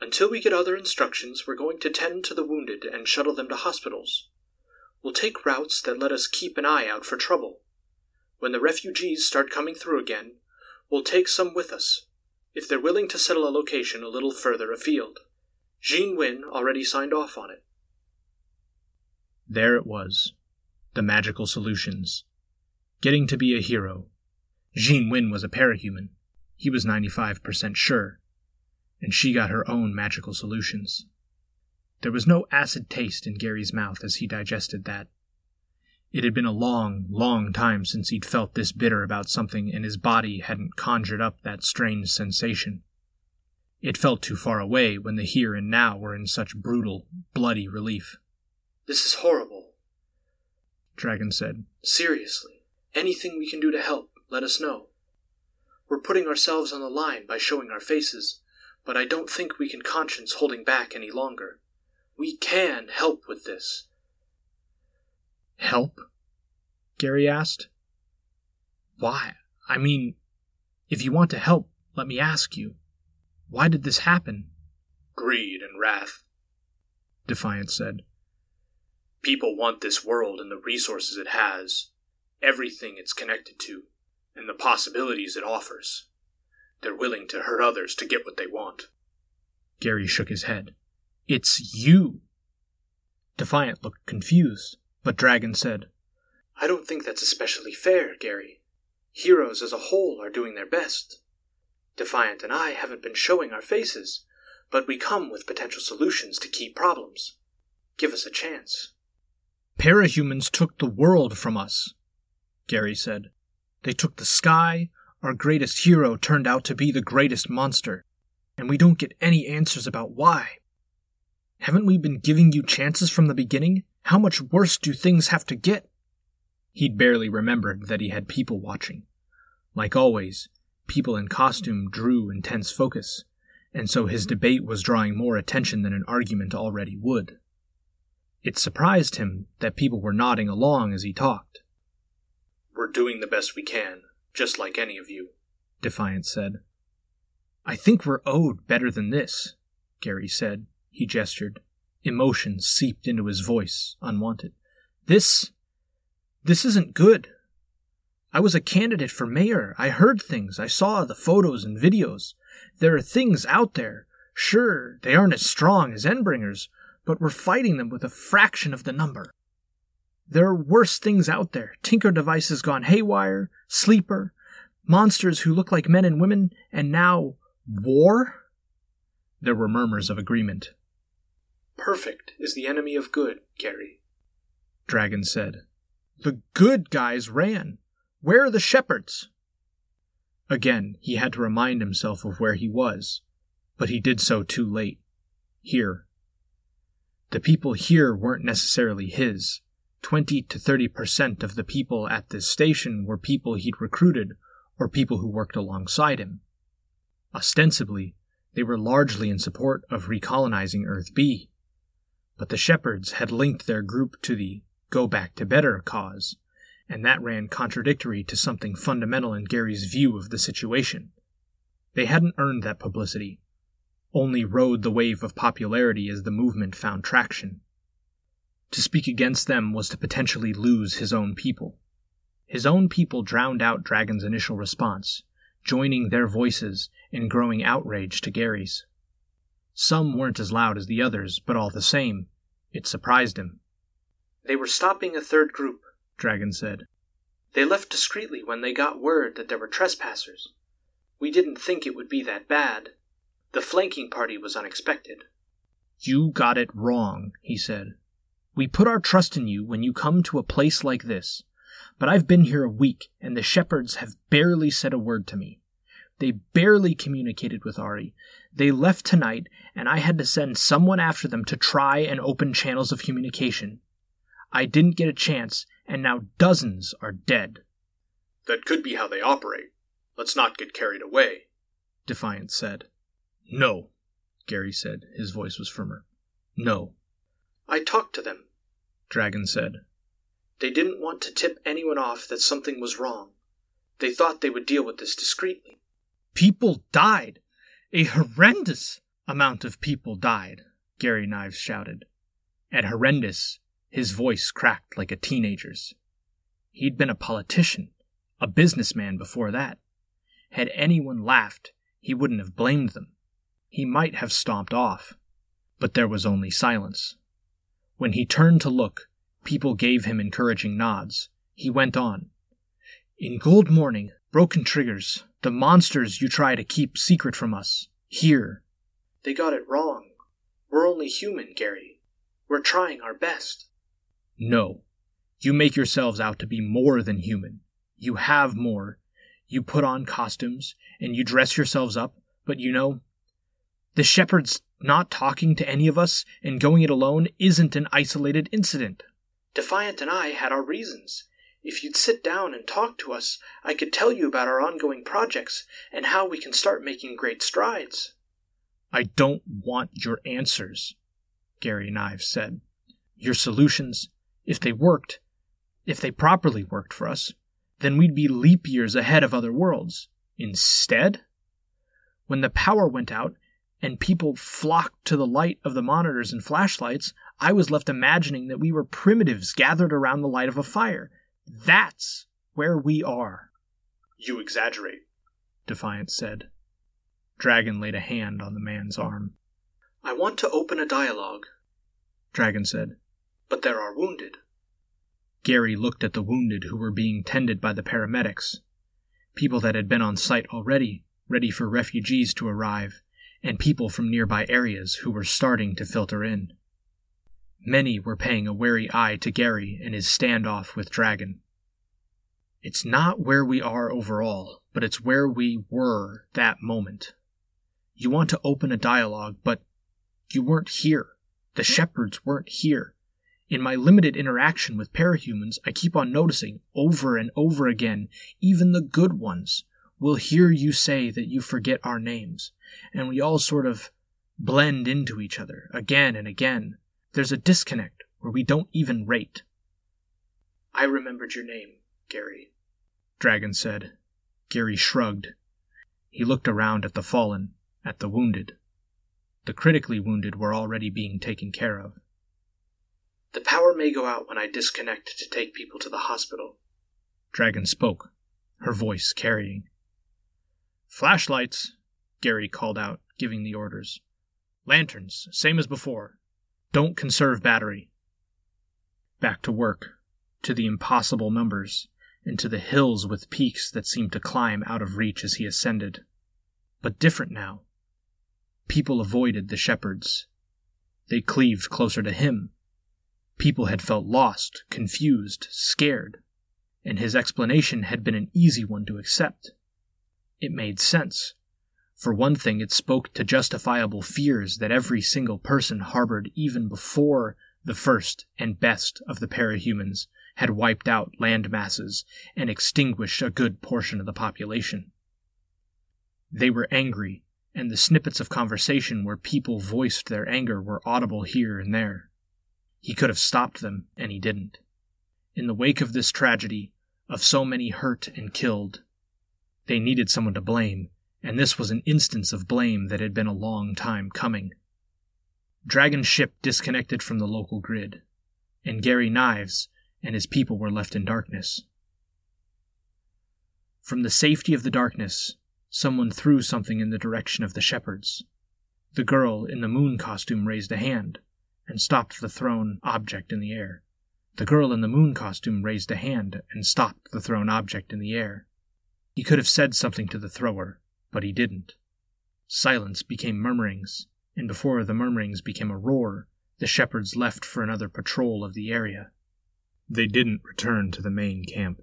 Until we get other instructions, we're going to tend to the wounded and shuttle them to hospitals. We'll take routes that let us keep an eye out for trouble. When the refugees start coming through again, we'll take some with us, if they're willing to settle a location a little further afield. Jeanne Wynn already signed off on it. There it was. The magical solutions. Getting to be a hero. Jeanne Wynn was a parahuman. He was 95% sure. And she got her own magical solutions. There was no acid taste in Gary's mouth as he digested that. It had been a long, long time since he'd felt this bitter about something, and his body hadn't conjured up that strange sensation. It felt too far away when the here and now were in such brutal, bloody relief. This is horrible, Dragon said. Seriously. Anything we can do to help, let us know. We're putting ourselves on the line by showing our faces, but I don't think we can conscience holding back any longer. We can help with this. Help? Gary asked. Why? I mean, if you want to help, let me ask you. Why did this happen? Greed and wrath, Defiant said. People want this world and the resources it has, everything it's connected to, and the possibilities it offers. They're willing to hurt others to get what they want. Gary shook his head. It's you. Defiant looked confused, but Dragon said, I don't think that's especially fair, Gary. Heroes as a whole are doing their best. Defiant and I haven't been showing our faces, but we come with potential solutions to key problems. Give us a chance. Parahumans took the world from us, Gary said. They took the sky, our greatest hero turned out to be the greatest monster, and we don't get any answers about why. Haven't we been giving you chances from the beginning? How much worse do things have to get? He'd barely remembered that he had people watching. Like always, people in costume drew intense focus, and so his debate was drawing more attention than an argument already would. It surprised him that people were nodding along as he talked. We're doing the best we can, just like any of you, Defiant said. I think we're owed better than this, Gary said. He gestured. Emotion seeped into his voice, unwanted. This. this isn't good. I was a candidate for mayor. I heard things. I saw the photos and videos. There are things out there. Sure, they aren't as strong as Endbringers, but we're fighting them with a fraction of the number. There are worse things out there. Tinker devices gone haywire, sleeper, monsters who look like men and women, and now war? There were murmurs of agreement. Perfect is the enemy of good, Gary. Dragon said. The good guys ran. Where are the shepherds? Again, he had to remind himself of where he was, but he did so too late. Here. The people here weren't necessarily his. Twenty to thirty percent of the people at this station were people he'd recruited or people who worked alongside him. Ostensibly, they were largely in support of recolonizing Earth B, but the shepherds had linked their group to the Go Back to Better cause, and that ran contradictory to something fundamental in Gary's view of the situation. They hadn't earned that publicity, only rode the wave of popularity as the movement found traction. To speak against them was to potentially lose his own people. His own people drowned out Dragon's initial response, joining their voices in growing outrage to Gary's. Some weren't as loud as the others, but all the same, it surprised him. They were stopping a third group, Dragon said. They left discreetly when they got word that there were trespassers. We didn't think it would be that bad. The flanking party was unexpected. You got it wrong, he said. We put our trust in you when you come to a place like this. But I've been here a week, and the shepherds have barely said a word to me. They barely communicated with Ari. They left tonight, and I had to send someone after them to try and open channels of communication. I didn't get a chance, and now dozens are dead. That could be how they operate. Let's not get carried away, Defiant said. No, Gary said. His voice was firmer. No. I talked to them, Dragon said. They didn't want to tip anyone off that something was wrong. They thought they would deal with this discreetly. People died. A horrendous amount of people died, Gary Nieves shouted. At horrendous, his voice cracked like a teenager's. He'd been a politician, a businessman before that. Had anyone laughed, he wouldn't have blamed them. He might have stomped off. But there was only silence. When he turned to look, people gave him encouraging nods. He went on. In Gold Morning, Broken Triggers, the monsters you try to keep secret from us, here. They got it wrong. We're only human, Gary. We're trying our best. No. You make yourselves out to be more than human. You have more. You put on costumes, and you dress yourselves up, but you know, the shepherd's not talking to any of us and going it alone isn't an isolated incident. Defiant and I had our reasons. If you'd sit down and talk to us, I could tell you about our ongoing projects and how we can start making great strides. I don't want your answers, Gary Nieves said. Your solutions, if they worked, if they properly worked for us, then we'd be leap years ahead of other worlds. Instead, when the power went out and people flocked to the light of the monitors and flashlights, I was left imagining that we were primitives gathered around the light of a fire. That's where we are. You exaggerate, Defiant said. Dragon laid a hand on the man's arm. I want to open a dialogue, Dragon said. but there are wounded. Gary looked at the wounded who were being tended by the paramedics. People that had been on site already, ready for refugees to arrive, and people from nearby areas who were starting to filter in. Many were paying a wary eye to Gary and his standoff with Dragon. It's not where we are overall, but it's where we were that moment. You want to open a dialogue, but you weren't here. The shepherds weren't here. In my limited interaction with parahumans, I keep on noticing over and over again, even the good ones will hear you say that you forget our names, and we all sort of blend into each other again and again. There's a disconnect where we don't even rate. I remembered your name, Gary. Dragon said. Gary shrugged. He looked around at the fallen, at the wounded. The critically wounded were already being taken care of. The power may go out when I disconnect to take people to the hospital. Dragon spoke, her voice carrying. Flashlights, Gary called out, giving the orders. Lanterns, same as before. Don't conserve battery. Back to work, to the impossible numbers, and to the hills with peaks that seemed to climb out of reach as he ascended. But different now. People avoided the shepherds. They cleaved closer to him. People had felt lost, confused, scared, and his explanation had been an easy one to accept. It made sense. For one thing, it spoke to justifiable fears that every single person harbored even before the first and best of the parahumans had wiped out land masses and extinguished a good portion of the population. They were angry, and the snippets of conversation where people voiced their anger were audible here and there. He could have stopped them, and he didn't. In the wake of this tragedy, of so many hurt and killed, they needed someone to blame, and this was an instance of blame that had been a long time coming. Dragon's ship disconnected from the local grid, and Gary Nieves and his people were left in darkness. From the safety of the darkness, someone threw something in the direction of the shepherds. The girl in the moon costume raised a hand and stopped the thrown object in the air. The girl in the moon costume raised a hand and stopped the thrown object in the air. He could have said something to the thrower, but he didn't. Silence became murmurings, and before the murmurings became a roar, the shepherds left for another patrol of the area. They didn't return to the main camp.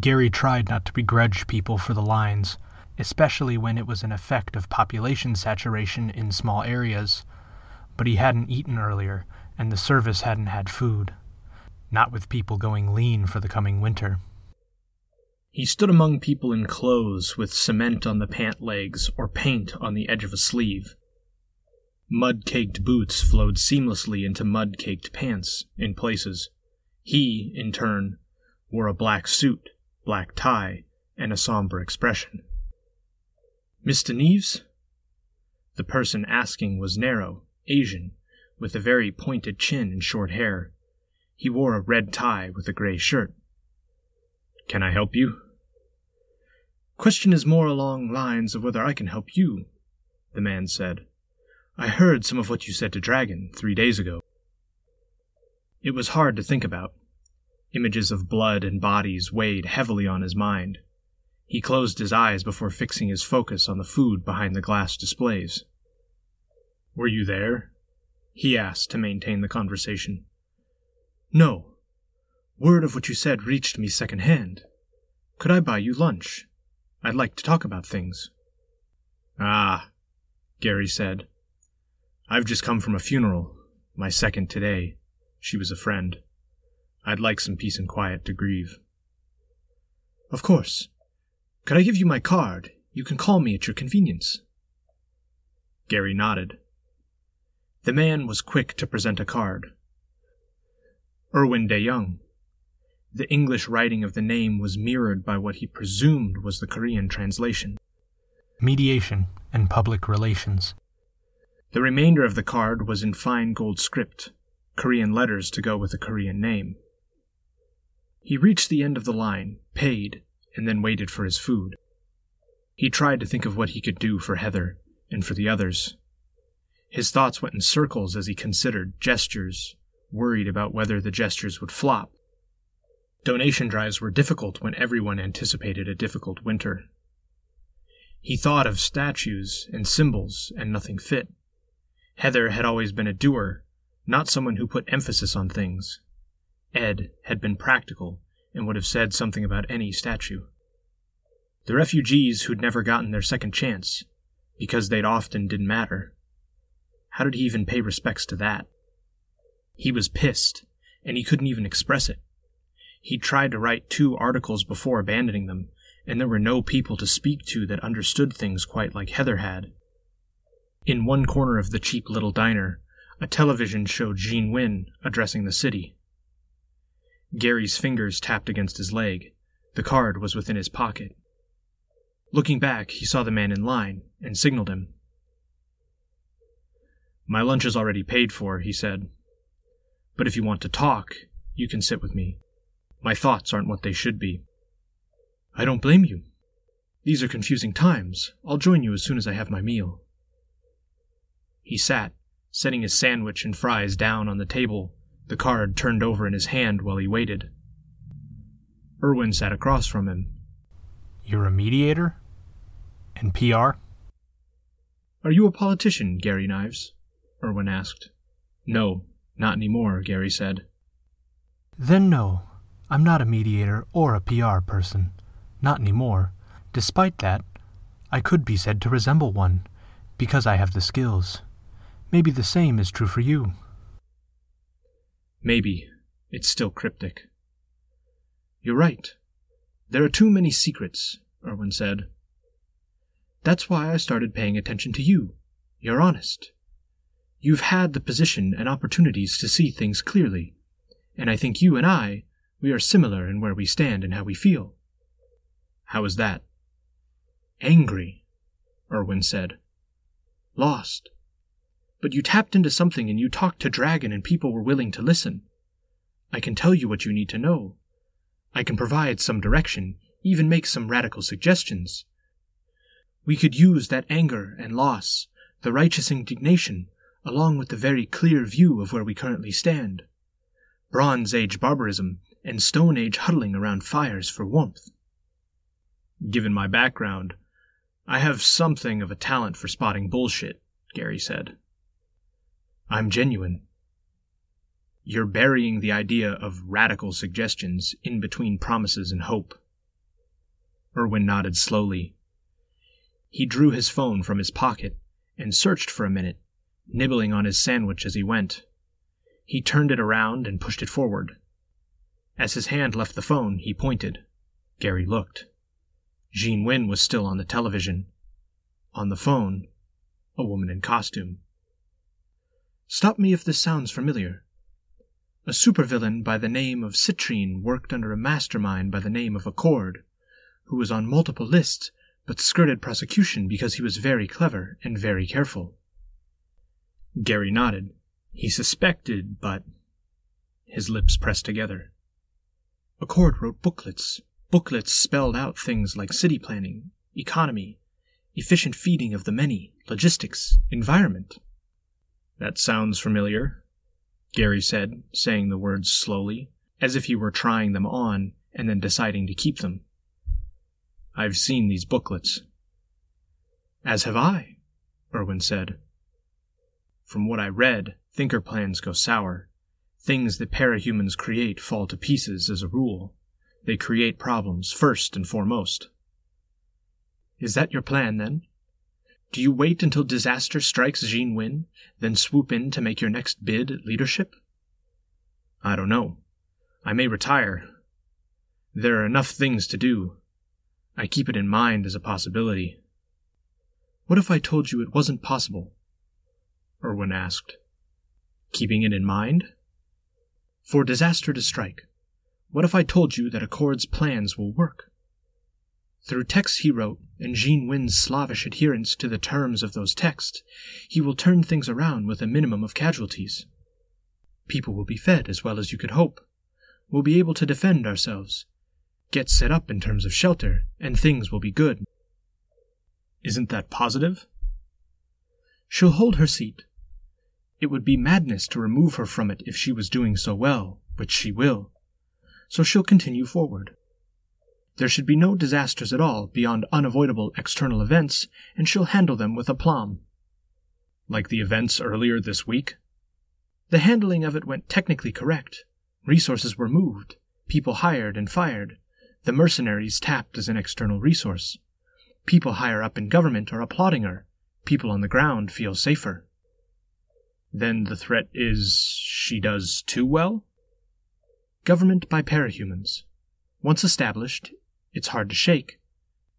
Gary tried not to begrudge people for the lines, especially when it was an effect of population saturation in small areas, but he hadn't eaten earlier, and the service hadn't had food. Not with people going lean for the coming winter. He stood among people in clothes with cement on the pant legs or paint on the edge of a sleeve. Mud caked boots flowed seamlessly into mud caked pants in places. He, in turn, wore a black suit, black tie, and a somber expression. Mr. Nieves? The person asking was narrow, Asian, with a very pointed chin and short hair. He wore a red tie with a gray shirt. Can I help you? Question is more along lines of whether I can help you, the man said. I heard some of what you said to Dragon three days ago. It was hard to think about. Images of blood and bodies weighed heavily on his mind. He closed his eyes before fixing his focus on the food behind the glass displays. Were you there? He asked to maintain the conversation. No. Word of what you said reached me second-hand. Could I buy you lunch? I'd like to talk about things. Ah, Gary said. I've just come from a funeral, my second today. She was a friend. I'd like some peace and quiet to grieve. Of course. Could I give you my card? You can call me at your convenience. Gary nodded. The man was quick to present a card. Erwin de Young. The English writing of the name was mirrored by what he presumed was the Korean translation. Mediation and public relations. The remainder of the card was in fine gold script, Korean letters to go with the Korean name. He reached the end of the line, paid, and then waited for his food. He tried to think of what he could do for Heather and for the others. His thoughts went in circles as he considered gestures, worried about whether the gestures would flop. Donation drives were difficult when everyone anticipated a difficult winter. He thought of statues and symbols, and nothing fit. Heather had always been a doer, not someone who put emphasis on things. Ed had been practical and would have said something about any statue. The refugees who'd never gotten their second chance, because they'd often didn't matter. How did he even pay respects to that? He was pissed, and he couldn't even express it. He'd tried to write two articles before abandoning them, and there were no people to speak to that understood things quite like Heather had. In one corner of the cheap little diner, a television showed Jeanne Wynn addressing the city. Gary's fingers tapped against his leg. The card was within his pocket. Looking back, he saw the man in line and signaled him. My lunch is already paid for, he said. But if you want to talk, you can sit with me. My thoughts aren't what they should be. I don't blame you. These are confusing times. I'll join you as soon as I have my meal. He sat, setting his sandwich and fries down on the table, the card turned over in his hand while he waited. Erwin sat across from him. You're a mediator? And PR? Are you a politician, Gary Nieves? Erwin asked. No, not anymore, Gary said. Then no, I'm not a mediator or a PR person. Not anymore. Despite that, I could be said to resemble one, because I have the skills. Maybe the same is true for you. Maybe. It's still cryptic. You're right. There are too many secrets, Erwin said. That's why I started paying attention to you. You're honest. You've had the position and opportunities to see things clearly, and I think you and I, we are similar in where we stand and how we feel. How is that? Angry, Erwin said. Lost. But you tapped into something and you talked to Dragon and people were willing to listen. I can tell you what you need to know. I can provide some direction, even make some radical suggestions. We could use that anger and loss, the righteous indignation, along with the very clear view of where we currently stand. Bronze Age barbarism and Stone Age huddling around fires for warmth. Given my background, I have something of a talent for spotting bullshit, Gary said. I'm genuine. You're burying the idea of radical suggestions in between promises and hope. Erwin nodded slowly. He drew his phone from his pocket and searched for a minute, nibbling on his sandwich as he went. He turned it around and pushed it forward. As his hand left the phone, he pointed. Gary looked. Jeanne Wynn was still on the television. On the phone, a woman in costume. Stop me if this sounds familiar. A supervillain by the name of Citrine worked under a mastermind by the name of Accord, who was on multiple lists but skirted prosecution because he was very clever and very careful. Gary nodded. He suspected, but. His lips pressed together. Accord wrote booklets. Booklets spelled out things like city planning, economy, efficient feeding of the many, logistics, environment. That sounds familiar, Gary said, saying the words slowly, as if he were trying them on and then deciding to keep them. I've seen these booklets. As have I, Erwin said. From what I read, thinker plans go sour. Things that parahumans create fall to pieces as a rule. They create problems first and foremost. Is that your plan, then? Do you wait until disaster strikes Jeanne Wynn, then swoop in to make your next bid at leadership? I don't know. I may retire. There are enough things to do. I keep it in mind as a possibility. What if I told you it wasn't possible? Erwin asked. Keeping it in mind? For disaster to strike, what if I told you that Accord's plans will work? Through texts he wrote and Jeanne Wynn's slavish adherence to the terms of those texts, he will turn things around with a minimum of casualties. People will be fed as well as you could hope. We'll be able to defend ourselves, get set up in terms of shelter, and things will be good. Isn't that positive? She'll hold her seat. It would be madness to remove her from it if she was doing so well, which she will. So she'll continue forward. There should be no disasters at all beyond unavoidable external events, and she'll handle them with aplomb. Like the events earlier this week? The handling of it went technically correct. Resources were moved, people hired and fired, the mercenaries tapped as an external resource. People higher up in government are applauding her. People on the ground feel safer. Then the threat is she does too well? Government by parahumans. Once established, it's hard to shake.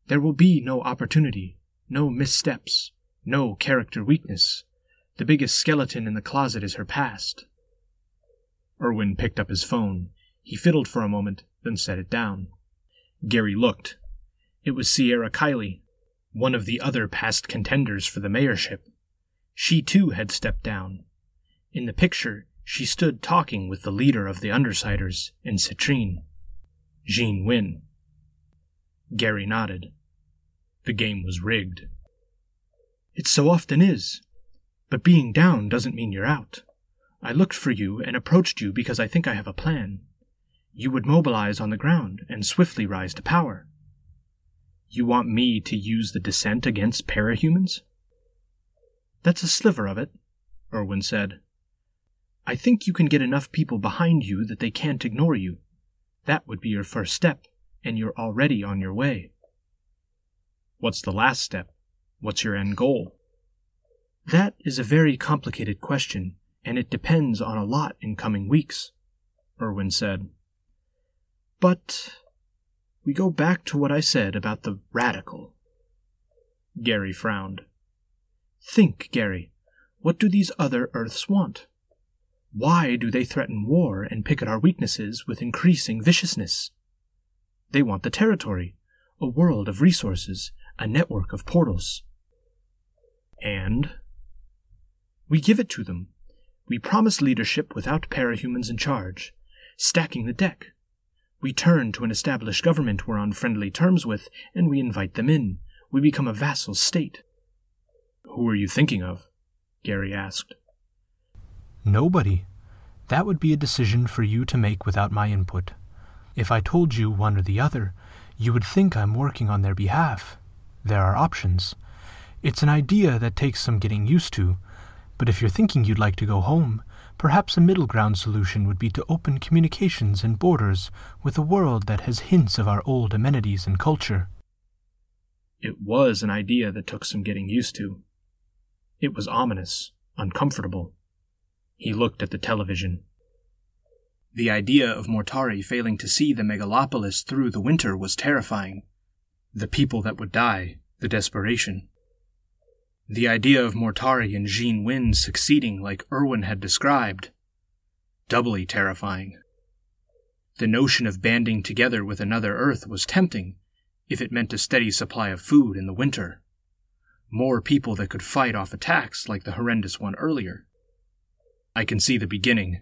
There will be no opportunity, no missteps, no character weakness. The biggest skeleton in the closet is her past. Irwin picked up his phone. He fiddled for a moment, then set it down. Gary looked. It was Sierra Kiley, one of the other past contenders for the mayorship. She too had stepped down. In the picture, she stood talking with the leader of the Undersiders in Citrine, Jeanne Wynn. Gary nodded. The game was rigged. It so often is. But being down doesn't mean you're out. I looked for you and approached you because I think I have a plan. You would mobilize on the ground and swiftly rise to power. You want me to use the dissent against parahumans? That's a sliver of it, Irwin said. I think you can get enough people behind you that they can't ignore you. That would be your first step and you're already on your way. What's the last step? What's your end goal? That is a very complicated question, and it depends on a lot in coming weeks, Irwin said. But we go back to what I said about the radical. Gary frowned. Think, Gary, what do these other Earths want? Why do they threaten war and pick at our weaknesses with increasing viciousness? They want the territory, a world of resources, a network of portals. And? We give it to them. We promise leadership without parahumans in charge, stacking the deck. We turn to an established government we're on friendly terms with, and we invite them in. We become a vassal state. Who are you thinking of? Gary asked. Nobody. That would be a decision for you to make without my input. If I told you one or the other, you would think I'm working on their behalf. There are options. It's an idea that takes some getting used to, but if you're thinking you'd like to go home, perhaps a middle ground solution would be to open communications and borders with a world that has hints of our old amenities and culture. It was an idea that took some getting used to. It was ominous, uncomfortable. He looked at the television. The idea of Mortari failing to see the megalopolis through the winter was terrifying. The people that would die, the desperation. The idea of Mortari and Jeanne Wynn succeeding like Irwin had described, doubly terrifying. The notion of banding together with another Earth was tempting, if it meant a steady supply of food in the winter. More people that could fight off attacks like the horrendous one earlier. I can see the beginning,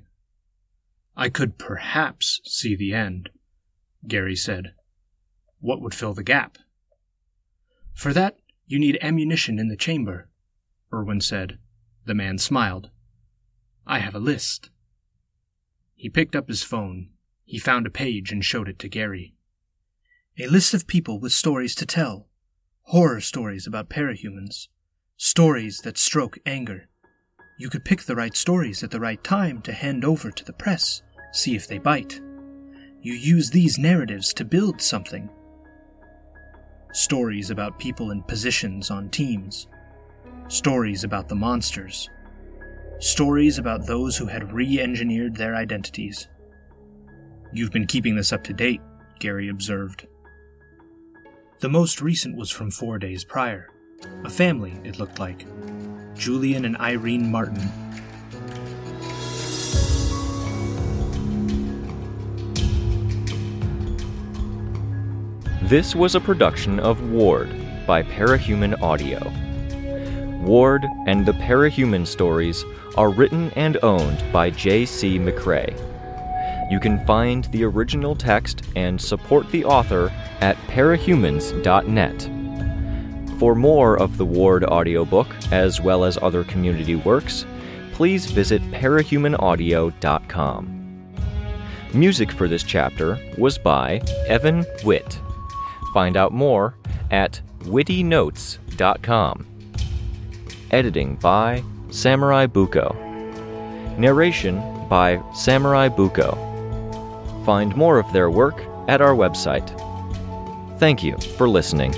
I could perhaps see the end, Gary said. What would fill the gap? For that, you need ammunition in the chamber, Irwin said. The man smiled. I have a list. He picked up his phone. He found a page and showed it to Gary. A list of people with stories to tell. Horror stories about parahumans. Stories that stroke anger. You could pick the right stories at the right time to hand over to the press, see if they bite. You use these narratives to build something. Stories about people in positions on teams. Stories about the monsters. Stories about those who had re engineered their identities. You've been keeping this up to date, Gary observed. The most recent was from four days prior. A family, it looked like. Julian and Irene Martin. This was a production of Ward by Parahuman Audio. Ward and the Parahuman stories are written and owned by J.C. McCrae. You can find the original text and support the author at parahumans.net. For more of the Ward audiobook, as well as other community works, please visit parahumanaudio.com. Music for this chapter was by Evan Witt. Find out more at wittynotes.com. Editing by Samurai Buko. Narration by Samurai Buko. Find more of their work at our website. Thank you for listening.